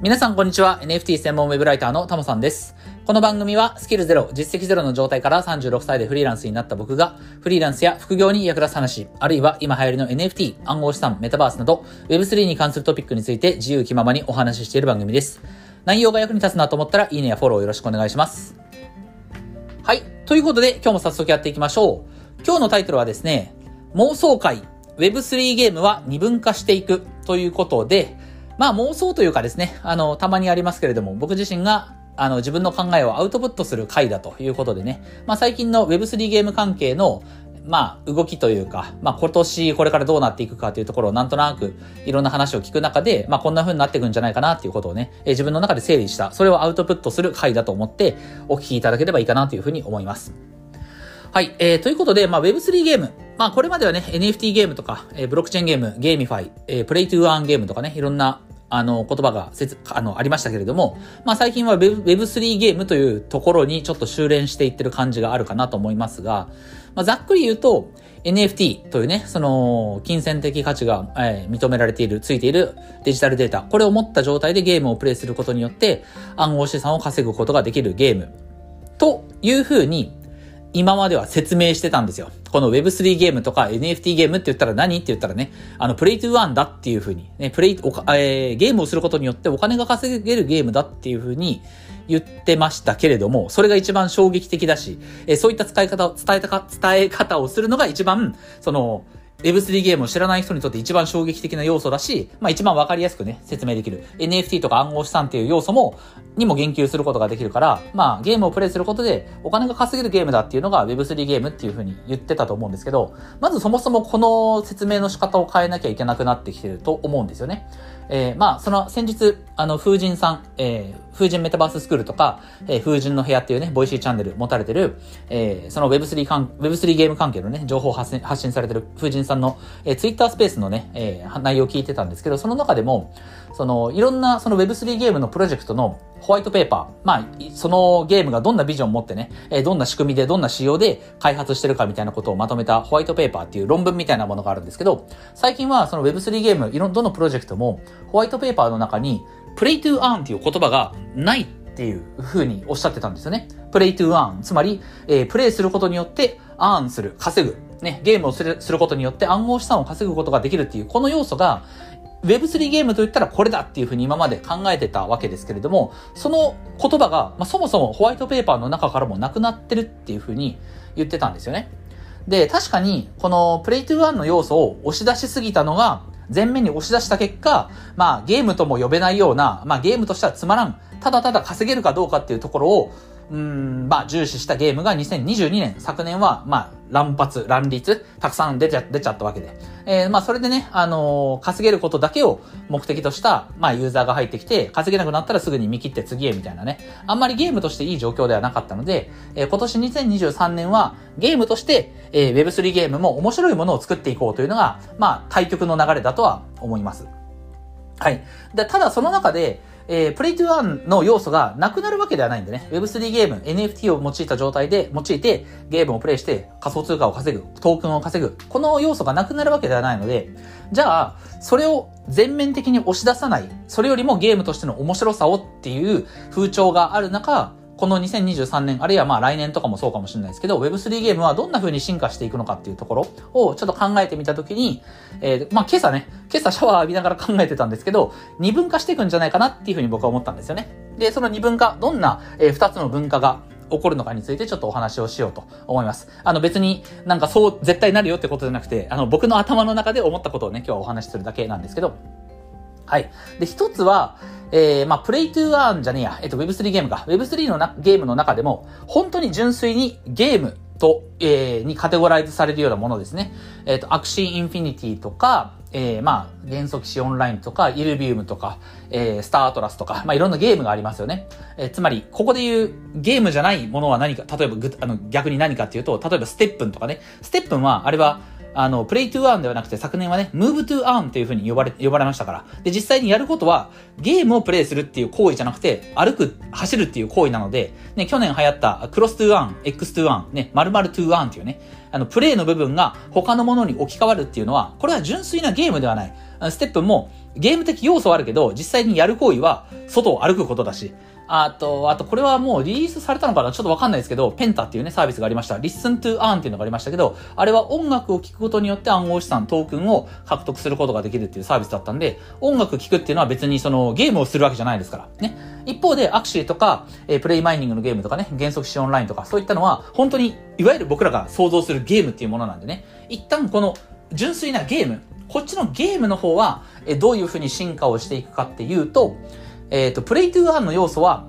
皆さんこんにちは。NFT 専門ウェブライターのタモさんです。この番組はスキルゼロ、実績ゼロの状態から36歳でフリーランスになった僕が、フリーランスや副業に役立つ話、あるいは今流行りの NFT、暗号資産、メタバースなど、Web3 に関するトピックについて自由気ままにお話ししている番組です。内容が役に立つなと思ったら、いいねやフォローよろしくお願いします。はい。ということで、今日も早速やっていきましょう。今日のタイトルはですね、妄想会、Web3 ゲームは二分化していくということで、まあ妄想というかですね、あの、たまにありますけれども、僕自身があの、自分の考えをアウトプットする回だということでね、まあ最近の Web3 ゲーム関係の、まあ動きというか、まあ今年これからどうなっていくかというところをなんとなくいろんな話を聞く中で、まあこんな風になっていくんじゃないかなっていうことをね、え自分の中で整理した、それをアウトプットする回だと思ってお聞きいただければいいかなというふうに思います。はい。えー、ということで、まあ Web3 ゲーム、まあこれまではね、NFT ゲームとか、えー、ブロックチェーンゲーム、 GameFi、えー、 Play to Earn ゲームとかね、いろんなあの、言葉がせつ、あの、ありましたけれども、まあ最近は Web3 ゲームというところにちょっと修練していってる感じがあるかなと思いますが、まあざっくり言うと、NFT というね、その、金銭的価値が、えー、認められている、ついているデジタルデータ、これを持った状態でゲームをプレイすることによって、暗号資産を稼ぐことができるゲーム、というふうに、今までは説明してたんですよ。この Web3 ゲームとか NFT ゲームって言ったら何って言ったらね、あの、プレイトゥーワンだっていうふうに、ね、プレイ、おか、えー、ゲームをすることによってお金が稼げるゲームだっていうふうに言ってましたけれども、それが一番衝撃的だし、えー、そういった使い方を、伝えたか、伝え方をするのが一番、その、Web3 ゲームを知らない人にとって一番衝撃的な要素だし、まあ一番わかりやすくね、説明できる。NFT とか暗号資産っていう要素も、にも言及することができるから、まあゲームをプレイすることでお金が稼げるゲームだっていうのが Web3 ゲームっていうふうに言ってたと思うんですけど、まずそもそもこの説明の仕方を変えなきゃいけなくなってきてると思うんですよね。えー、まあその先日、あの、風神さん、えー、風神メタバーススクールとか、えー、風神の部屋っていうね、ボイシーチャンネル持たれてる、えー、その Web3 関、Web3 ゲーム関係のね、情報発信発信されてる風神さんの、えー、ツイッタースペースのね、えー、内容を聞いてたんですけど、その中でも、その、いろんなその Web3 ゲームのプロジェクトのホワイトペーパー、まあ、そのゲームがどんなビジョンを持ってね、えー、どんな仕組みで、どんな仕様で開発してるかみたいなことをまとめたホワイトペーパーっていう論文みたいなものがあるんですけど、最近はその Web3 ゲーム、いろんどのプロジェクトも、ホワイトペーパーの中に、 Play to Earn っていう言葉がないっていう風におっしゃってたんですよね。 Play to Earn。つまり、えー、プレイすることによって earn する、稼ぐ。ね、ゲームをするすることによって暗号資産を稼ぐことができるっていう、この要素が、Web3 ゲームと言ったらこれだっていうふうに今まで考えてたわけですけれども、その言葉が、まあ、そもそもホワイトペーパーの中からもなくなってるっていうふうに言ってたんですよね。で、確かに、このプレイトゥーアンの要素を押し出しすぎたのが、前面に押し出した結果、まあゲームとも呼べないような、まあゲームとしてはつまらん、ただただ稼げるかどうかっていうところを、うん、まあ、重視したゲームが2022年、昨年は、まあ、乱発、乱立、たくさん出ちゃ、出ちゃったわけで。えー、まあ、それでね、あのー、稼げることだけを目的とした、まあ、ユーザーが入ってきて、稼げなくなったらすぐに見切って次へみたいなね。あんまりゲームとしていい状況ではなかったので、えー、今年2023年は、ゲームとして、えー、Web3 ゲームも面白いものを作っていこうというのが、まあ、対局の流れだとは思います。はい。で、ただその中で、えー、プレイトゥワンの要素がなくなるわけではないんでね。Web3 ゲーム、NFT を用いた状態で、用いてゲームをプレイして仮想通貨を稼ぐ、トークンを稼ぐ。この要素がなくなるわけではないので、じゃあ、それを全面的に押し出さない。それよりもゲームとしての面白さをっていう風潮がある中、この2023年、あるいはまあ来年とかもそうかもしれないですけど、Web3 ゲームはどんな風に進化していくのかっていうところをちょっと考えてみたときに、えー、まあ今朝ね、今朝シャワー浴びながら考えてたんですけど、二分化していくんじゃないかなっていう風に僕は思ったんですよね。で、その二分化、どんな、えー、二つの文化が起こるのかについてちょっとお話をしようと思います。あの別になんかそう絶対なるよってことじゃなくて、あの僕の頭の中で思ったことをね、今日はお話しするだけなんですけど、はい。で、一つは、えー、まあ、プレイトゥーアーンじゃねえや、えっと、Web3 ゲームか。Web3 のなゲームの中でも、本当に純粋にゲームと、えー、にカテゴライズされるようなものですね。えっ、ー、と、アクシーインフィニティとか、えー、まあ、元素騎士オンラインとか、イルビウムとか、えー、スターアトラスとか、まあ、いろんなゲームがありますよね。えー、つまり、ここで言うゲームじゃないものは何か、例えばぐ、あの、逆に何かっていうと、例えばステップンとかね。ステップンは、あれは、あの、 Play to Earn ではなくて昨年はね、 Move to Earn っていう風に呼ばれ、呼ばれましたから。で、実際にやることは、ゲームをプレイするっていう行為じゃなくて、歩く、走るっていう行為なので、ね、去年流行った Cross to Earn、X to Earn、ね、〇〇 to Earn っていうね、あの、プレイの部分が他のものに置き換わるっていうのは、これは純粋なゲームではない。ステップも、ゲーム的要素はあるけど、実際にやる行為は外を歩くことだし、あと、あとこれはもうリリースされたのかな？ちょっとわかんないですけど、ペンタっていうね、サービスがありました。Listen to Earn っていうのがありましたけど、あれは音楽を聴くことによって暗号資産、トークンを獲得することができるっていうサービスだったんで、音楽聴くっていうのは別にそのゲームをするわけじゃないですから。ね。一方で、アクシーとか、えー、プレイマイニングのゲームとかね、原則シオンラインとか、そういったのは、本当に、いわゆる僕らが想像するゲームっていうものなんでね、一旦この純粋なゲーム、こっちのゲームの方は、えー、どういうふうに進化をしていくかっていうと、えっ、ー、と、プレイトゥーアーンの要素は、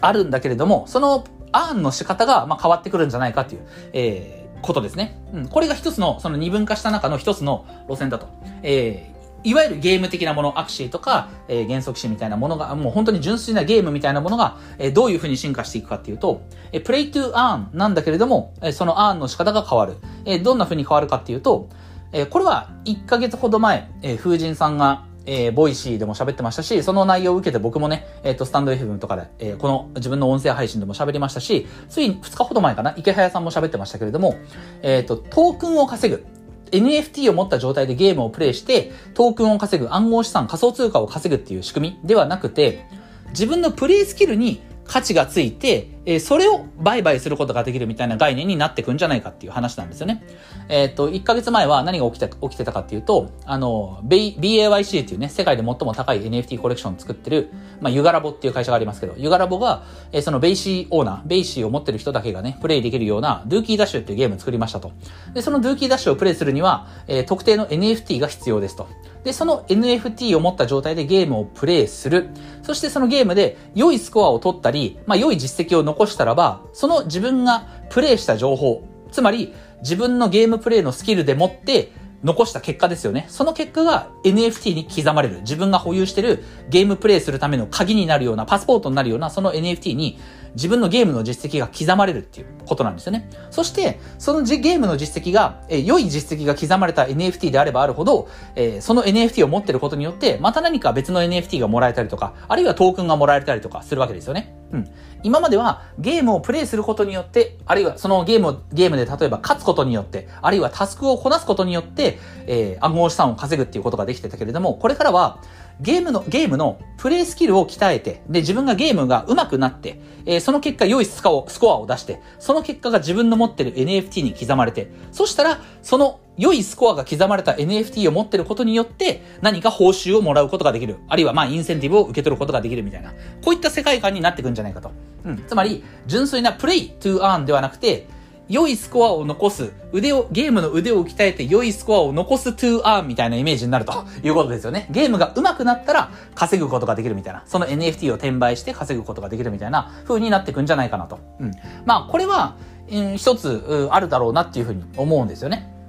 あるんだけれども、そのアーンの仕方が、まあ、変わってくるんじゃないかっていう、えー、ことですね。うん。これが一つの、その二分化した中の一つの路線だと。えー、いわゆるゲーム的なもの、アクシーとか、えー、原則詞みたいなものが、もう本当に純粋なゲームみたいなものが、えー、どういう風に進化していくかっていうと、えー、 Play to Earn なんだけれども、えー、その Earn の仕方が変わる。えー、どんな風に変わるかっていうと、えー、これは1ヶ月ほど前、えー、風神さんが、えー、ボイシーでも喋ってましたし、その内容を受けて僕もね、えっ、ー、と、スタンド FM とかで、えー、この自分の音声配信でも喋りましたし、つい2日ほど前かな、イケハヤさんも喋ってましたけれども、えっ、ー、と、トークンを稼ぐ。NFT を持った状態でゲームをプレイして、トークンを稼ぐ、暗号資産、仮想通貨を稼ぐっていう仕組みではなくて、自分のプレイスキルに価値がついて、えー、それを売買することができるみたいな概念になってくんじゃないかっていう話なんですよね。えっ、と、1ヶ月前は何が起きて、起きてたかっていうと、あの、BAYC っていうね、世界で最も高い NFT コレクションを作ってる、まあ、ユガラボっていう会社がありますけど、ユガラボが、えー、その BAYC オーナー、 BAYC を持ってる人だけがね、プレイできるような、 Dookey Dash っていうゲームを作りましたと。で、その Dookey Dash をプレイするには、えー、特定の NFT が必要ですと。で、その NFT を持った状態でゲームをプレイする。そしてそのゲームで良いスコアを取ったり、まあ良い実績を残したらば、その自分がプレイした情報、つまり自分のゲームプレイのスキルでもって残した結果ですよね。その結果が NFT に刻まれる。自分が保有してるゲームプレイするための鍵になるような、パスポートになるような、その NFT に自分のゲームの実績が刻まれるっていうことなんですよね。そして、そのゲームの実績が、え良い実績が刻まれた NFT であればあるほど、えー、その NFT を持ってることによって、また何か別の NFT がもらえたりとか、あるいはトークンがもらえたりとかするわけですよね。うん。今まではゲームをプレイすることによって、あるいはそのゲームを、ゲームで例えば勝つことによって、あるいはタスクをこなすことによって、えー、暗号資産を稼ぐっていうことができてたけれども、これからは、ゲームの、ゲームのプレイスキルを鍛えて、で、自分がゲームが上手くなって、えー、その結果良いスコアを、スコアを出して、その結果が自分の持ってる NFT に刻まれて、そしたら、その良いスコアが刻まれた NFT を持ってることによって、何か報酬をもらうことができる。あるいは、まあ、インセンティブを受け取ることができるみたいな、こういった世界観になってくんじゃないかと。うん。つまり、純粋なプレイ to earn ではなくて、良いスコアを残す、腕を、ゲームの腕を鍛えて良いスコアを残す to earn みたいなイメージになるということですよね。ゲームが上手くなったら稼ぐことができるみたいな。その NFT を転売して稼ぐことができるみたいな風になってくんじゃないかなと。うん。まあ、これは、うん、一つ、あるだろうなっていうふうに思うんですよね。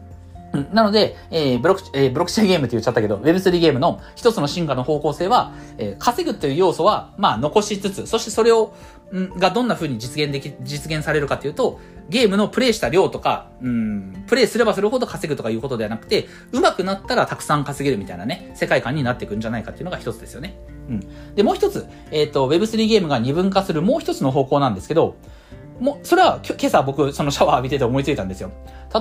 なので、えー、ブロック、えー、ブロックチェーンゲームって言っちゃったけど、Web3 ゲームの一つの進化の方向性は、えー、稼ぐという要素は、まあ、残しつつ、そしてそれを、んがどんな風に実現でき、実現されるかというと、ゲームのプレイした量とか、うん、プレイすればするほど稼ぐとかいうことではなくて、上手くなったらたくさん稼げるみたいなね、世界観になっていくんじゃないかっていうのが一つですよね。うん。で、もう一つ、えっ、ー、と、Web3 ゲームが二分化するもう一つの方向なんですけど、もう、それは今朝僕、そのシャワー浴びてて思いついたんですよ。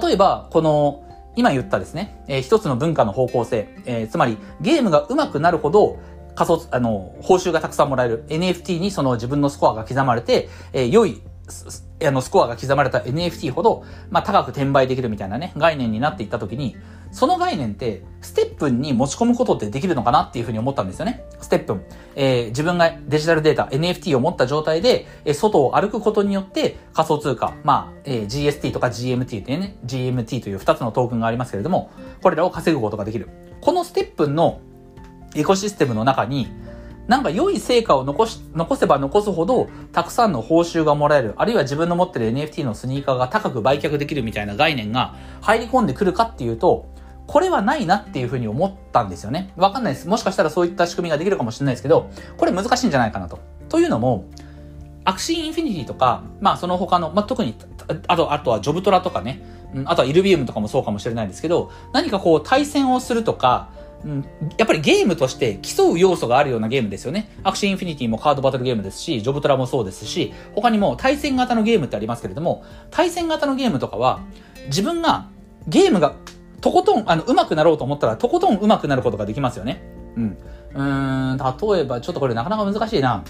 例えば、この、今言ったですね、えー、一つの文化の方向性、えー、つまりゲームが上手くなるほど仮想、あの、報酬がたくさんもらえる NFT にその自分のスコアが刻まれて、えー、良いあの、スコアが刻まれた NFT ほど、まあ、高く転売できるみたいなね、概念になっていったときに、その概念って、ステップンに持ち込むことってできるのかなっていうふうに思ったんですよね。ステップン。えー、自分がデジタルデータ、NFT を持った状態で、えー、外を歩くことによって、仮想通貨、まあ、えー、GST とか GMT ってね、GMT という2つのトークンがありますけれども、これらを稼ぐことができる。このステップンのエコシステムの中に、なんか良い成果を残し、残せば残すほど、たくさんの報酬がもらえる、あるいは自分の持ってる NFT のスニーカーが高く売却できるみたいな概念が入り込んでくるかっていうと、これはないなっていうふうに思ったんですよね。わかんないです。もしかしたらそういった仕組みができるかもしれないですけど、これ難しいんじゃないかなと。というのも、アクシーインフィニティとか、まあその他の、まあ特に、あと、あとはジョブトラとかね、あとはイルビウムとかもそうかもしれないですけど、何かこう対戦をするとか、うん、やっぱりゲームとして競う要素があるようなゲームですよね。アクシーインフィニティもカードバトルゲームですし、ジョブトラもそうですし、他にも対戦型のゲームってありますけれども、対戦型のゲームとかは、自分がゲームがとことん、あの、上手くなろうと思ったら、とことん上手くなることができますよね。うん。うーん、例えば、ちょっとこれなかなか難しいな。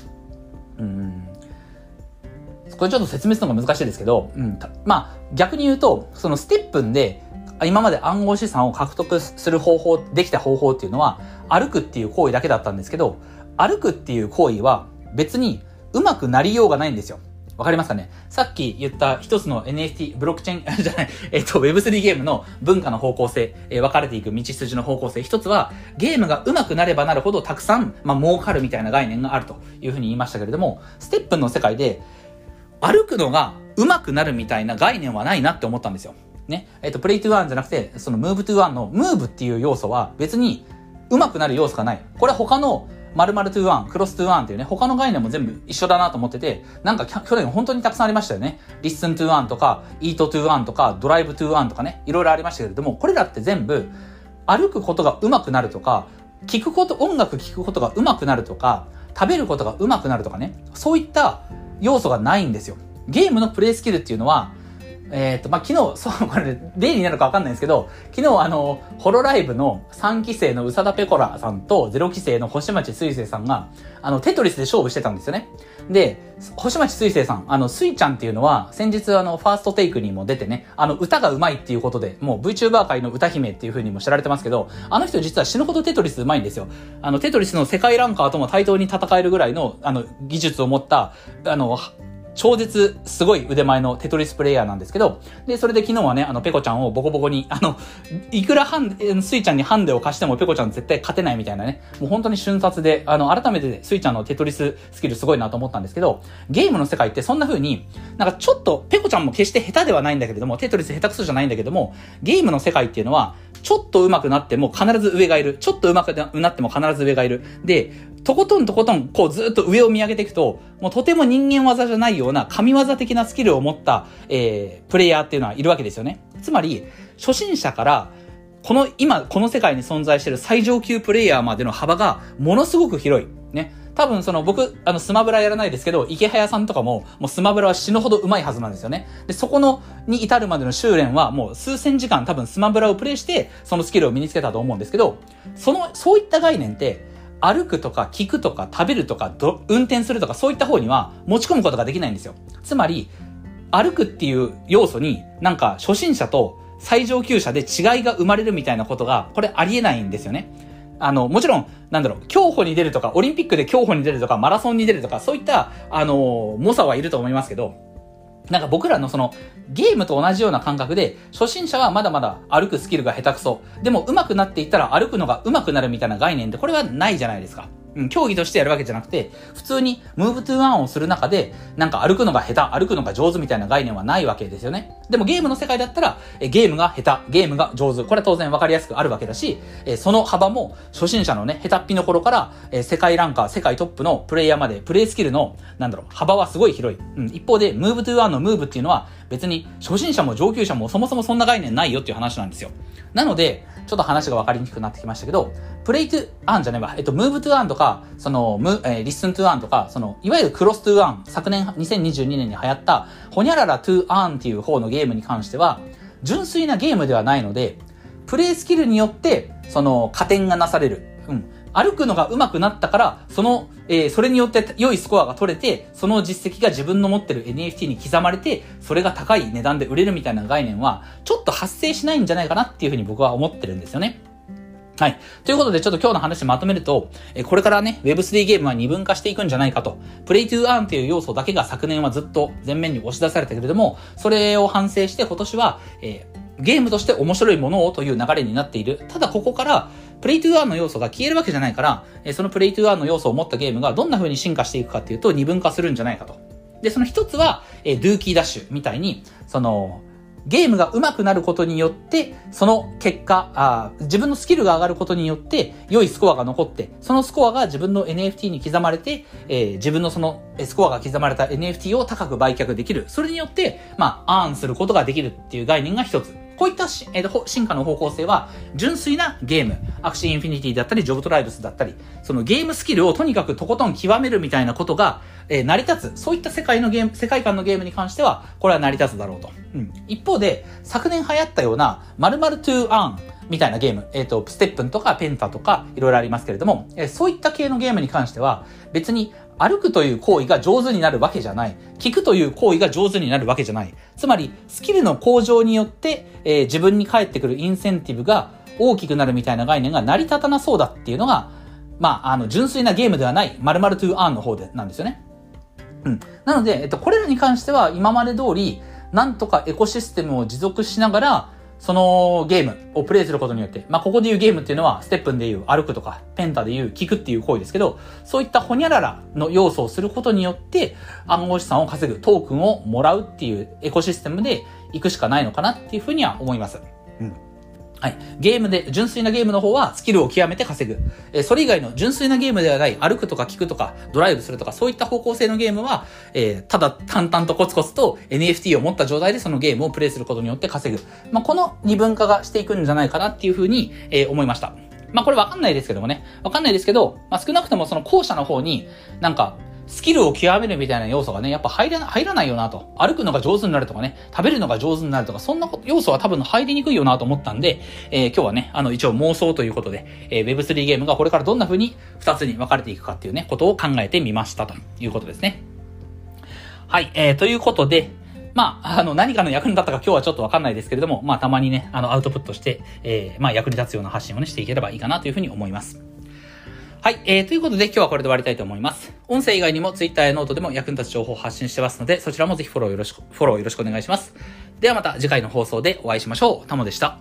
うん。これちょっと説明するのが難しいですけど、うん。まあ、逆に言うと、そのステップンで、今まで暗号資産を獲得する方法、できた方法っていうのは、歩くっていう行為だけだったんですけど、歩くっていう行為は別にうまくなりようがないんですよ。わかりますかね？さっき言った一つの NFT、ブロックチェーン、じゃない、えっと、Web3 ゲームの文化の方向性、えー、分かれていく道筋の方向性。一つは、ゲームが上手くなればなるほどたくさん、まあ、儲かるみたいな概念があるというふうに言いましたけれども、ステップンの世界で、歩くのが上手くなるみたいな概念はないなって思ったんですよ。ね？えっと、 Play to Earn じゃなくて、その Move to Earn の Move っていう要素は別に上手くなる要素がない。これは他の〇〇 to Earn、クロス to Earn っていうね、他の概念も全部一緒だなと思ってて、なんか去年本当にたくさんありましたよね。 Listen to Earn とか、 Eat to Earn とか、 Drive to Earn とかね、いろいろありましたけれども、これらって全部、歩くことが上手くなるとか、聞くこと、音楽聞くことが上手くなるとか、食べることが上手くなるとかね、そういった要素がないんですよ。ゲームのプレイスキルっていうのは、えっ、ー、と、まあ、昨日、そう、これ、ね、例になるかわかんないんですけど、昨日あの、ホロライブの3期生の宇佐田ペコラさんと0期生の星町水星さんが、あの、テトリスで勝負してたんですよね。で、星町水星さん、あの、スイちゃんっていうのは、先日あの、ファーストテイクにも出てね、あの、歌が上手いっていうことで、もう VTuber 界の歌姫っていう風にも知られてますけど、あの人実は死ぬほどテトリス上手いんですよ。あの、テトリスの世界ランカーとも対等に戦えるぐらいの、あの、技術を持った、あの、超絶すごい腕前のテトリスプレイヤーなんですけど、で、それで昨日はね、あの、ペコちゃんをボコボコに、あの、いくらハン、スイちゃんにハンデを貸してもペコちゃん絶対勝てないみたいなね、もう本当に瞬殺で、あの、改めてスイちゃんのテトリススキルすごいなと思ったんですけど、ゲームの世界ってそんな風に、なんかちょっと、ペコちゃんも決して下手ではないんだけれども、テトリス下手くそじゃないんだけども、ゲームの世界っていうのは、ちょっと上手くなっても必ず上がいる。ちょっと上手くなっても必ず上がいる。で、とことんとことん、こうずっと上を見上げていくと、もうとても人間技じゃないような神業的なスキルを持った、えー、プレイヤーっていうのはいるわけですよね。つまり、初心者から、この、今、この世界に存在している最上級プレイヤーまでの幅がものすごく広い。ね。多分その僕、あのスマブラやらないですけど、池早さんとかも、もうスマブラは死ぬほど上手いはずなんですよね。で、そこの、に至るまでの修練はもう数千時間多分スマブラをプレイして、そのスキルを身につけたと思うんですけど、その、そういった概念って、歩くとか聞くとか食べるとか運転するとかそういった方には持ち込むことができないんですよ。つまり、歩くっていう要素になんか初心者と最上級者で違いが生まれるみたいなことが、これありえないんですよね。あの、もちろん、なんだろう、競歩に出るとか、オリンピックで競歩に出るとか、マラソンに出るとか、そういった、あの、猛者はいると思いますけど、なんか僕らのそのゲームと同じような感覚で、初心者はまだまだ歩くスキルが下手くそ。でも上手くなっていったら歩くのが上手くなるみたいな概念ってこれはないじゃないですか。うん、競技としてやるわけじゃなくて、普通に Move to Earn をする中で、なんか歩くのが下手、歩くのが上手みたいな概念はないわけですよね。でもゲームの世界だったら、えゲームが下手、ゲームが上手。これは当然わかりやすくあるわけだし、えその幅も初心者のね、下手っぴの頃から、え世界ランカー、世界トップのプレイヤーまで、プレイスキルの、なんだろう、幅はすごい広い。うん、一方で、 Move to Earn の Move っていうのは、別に初心者も上級者もそもそもそんな概念ないよっていう話なんですよ。なので、ちょっと話が分かりにくくなってきましたけど、プレイトゥアンじゃねえわ、えっと、ムーブトゥアンとか、その、ム、えー、リスントゥアンとか、その、いわゆるクロストゥアン、昨年、2022年に流行った、ホニャララトゥアンっていう方のゲームゲームに関しては、純粋なゲームではないので、プレイスキルによって、その、加点がなされる。うん。歩くのが上手くなったから、その、えー、それによって良いスコアが取れて、その実績が自分の持ってる NFT に刻まれて、それが高い値段で売れるみたいな概念は、ちょっと発生しないんじゃないかなっていうふうに僕は思ってるんですよね。はい。ということで、ちょっと今日の話まとめると、えこれからね、Web3 ゲームは二分化していくんじゃないかと。 Play to Earn という要素だけが昨年はずっと前面に押し出されたけれども、それを反省して今年は、えー、ゲームとして面白いものをという流れになっている。ただここから、 Play to Earn の要素が消えるわけじゃないから、えその Play to Earn の要素を持ったゲームがどんな風に進化していくかっていうと二分化するんじゃないかと。で、その一つは、えー、ドゥーキーダッシュみたいに、その、ゲームが上手くなることによって、その結果あ、自分のスキルが上がることによって、良いスコアが残って、そのスコアが自分の NFT に刻まれて、えー、自分のそのスコアが刻まれた NFT を高く売却できる。それによって、まあ、アーンすることができるっていう概念が一つ。こういった、えー、進化の方向性は、純粋なゲーム、アクシーインフィニティだったり、ジョブトライブスだったり、そのゲームスキルをとにかくとことん極めるみたいなことが、えー、成り立つ。そういった世界のゲーム、世界観のゲームに関しては、これは成り立つだろうと。うん。一方で、昨年流行ったような、〇〇 to earn、みたいなゲーム、えっ、ー、と、ステップンとかペンタとかいろいろありますけれども、えー、そういった系のゲームに関しては、別に歩くという行為が上手になるわけじゃない。聞くという行為が上手になるわけじゃない。つまり、スキルの向上によって、えー、自分に返ってくるインセンティブが大きくなるみたいな概念が成り立たなそうだっていうのが、まあ、あの、純粋なゲームではない、〇〇 to earn の方で、なんですよね。うん。なので、えっと、これらに関しては今まで通り、なんとかエコシステムを持続しながら、そのゲームをプレイすることによって、まあ、ここで言うゲームっていうのは、ステップンで言う歩くとか、ペンタで言う聞くっていう行為ですけど、そういったホニャララの要素をすることによって、暗号資産を稼ぐ、トークンをもらうっていうエコシステムで行くしかないのかなっていうふうには思います。うん。はい。ゲームで、純粋なゲームの方はスキルを極めて稼ぐ。えー、それ以外の純粋なゲームではない、歩くとか聞くとか、ドライブするとか、そういった方向性のゲームは、えー、ただ淡々とコツコツと NFT を持った状態でそのゲームをプレイすることによって稼ぐ。まあ、この二分化がしていくんじゃないかなっていうふうに、えー、思いました。まあ、これわかんないですけどもね。わかんないですけど、まあ、少なくともその後者の方に、なんか、スキルを極めるみたいな要素がね、やっぱ入ら入らないよなと。歩くのが上手になるとかね、食べるのが上手になるとか、そんな要素は多分入りにくいよなと思ったんで、えー、今日はね、あの一応妄想ということで、えー、Web3 ゲームがこれからどんな風に2つに分かれていくかっていうね、ことを考えてみましたということですね。はい、えー、ということで、まあ、あの、何かの役に立ったか今日はちょっとわかんないですけれども、まあ、たまにね、あの、アウトプットして、えー、まあ、役に立つような発信をね、していければいいかなというふうに思います。はい、えー、ということで今日はこれで終わりたいと思います。音声以外にも Twitter やノートでも役に立つ情報を発信してますので、そちらもぜひフォローよろしく、フォローよろしくお願いします。ではまた次回の放送でお会いしましょう。タモでした。